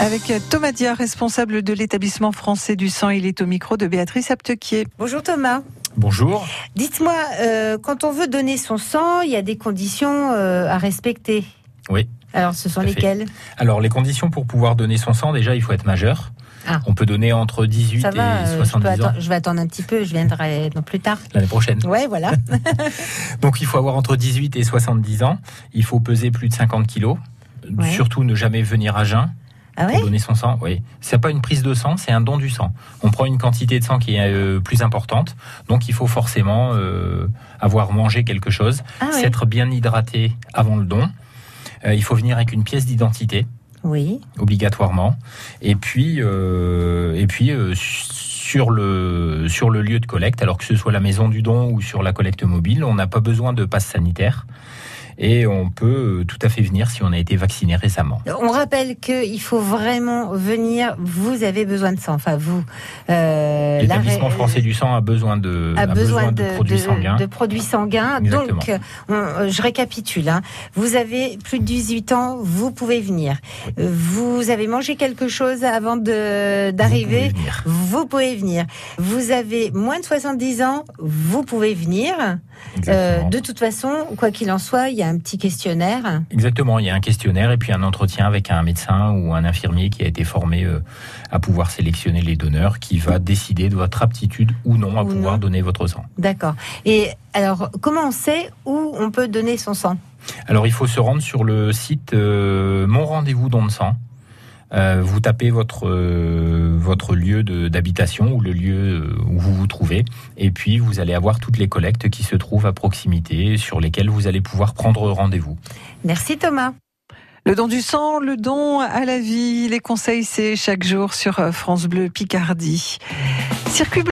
Avec Thomas Dia, responsable de l'établissement français du sang, il est au micro de Béatrice Aptequier. Bonjour Thomas. Bonjour. Dites-moi, euh, quand on veut donner son sang, il y a des conditions euh, à respecter. Oui. Alors, ce sont lesquelles? Alors, les conditions pour pouvoir donner son sang, déjà, il faut être majeur. Ah. On peut donner entre 18 Ça va, et euh, je, peux 70 ans attendre- je vais attendre un petit peu, je viendrai non plus tard. l'année prochaine. Ouais, voilà. Donc, il faut avoir entre 18 et 70 ans. Il faut peser plus de 50 kilos. Ouais. Surtout, ne jamais venir à jeun Ah pour donner son sang. Oui. C'est pas une prise de sang, c'est un don du sang. On prend une quantité de sang qui est euh, plus importante. Donc, il faut forcément euh, avoir mangé quelque chose, Ah ouais. s'être bien hydraté avant le don. Euh, il faut venir avec une pièce d'identité. Oui. obligatoirement. Et puis, et puis sur le sur le lieu de collecte, alors que ce soit la maison du don ou sur la collecte mobile, on n'a pas besoin de passe sanitaire et on peut euh, tout à fait venir si on a été vacciné récemment. On rappelle qu'il faut vraiment venir. Vous avez besoin de sang. Enfin, vous. Euh, L'établissement la- français du sang a besoin de a besoin de, produits de- sanguins. de produits sanguins. Exactement. Donc, on- euh, je récapitule. hein. Vous avez plus de 18 ans, vous pouvez venir. Euh, Vous avez mangé quelque chose avant Vous d'arriver? Vous pouvez venir. Vous avez moins de 70 ans, vous pouvez venir. Euh, de toute façon, quoi qu'il en soit, il y a un petit questionnaire. Exactement, il y a un questionnaire et puis un entretien avec un médecin ou un infirmier qui a été formé euh, à pouvoir sélectionner les donneurs, qui va décider de votre aptitude ou non à Ou pouvoir non. donner votre sang. D'accord. Et alors, comment on sait où on peut donner son sang? Alors il faut se rendre sur le site euh, Mon Rendez-vous Don de Sang. Euh, vous tapez votre euh, votre lieu de- d'habitation ou le lieu euh, où vous vous trouvez, et puis vous allez avoir toutes les collectes qui se trouvent à proximité, sur lesquelles vous allez pouvoir prendre rendez-vous. Merci Thomas. Le don du sang, le don à la vie, les conseils, c'est chaque jour sur France Bleu Picardie. Circuit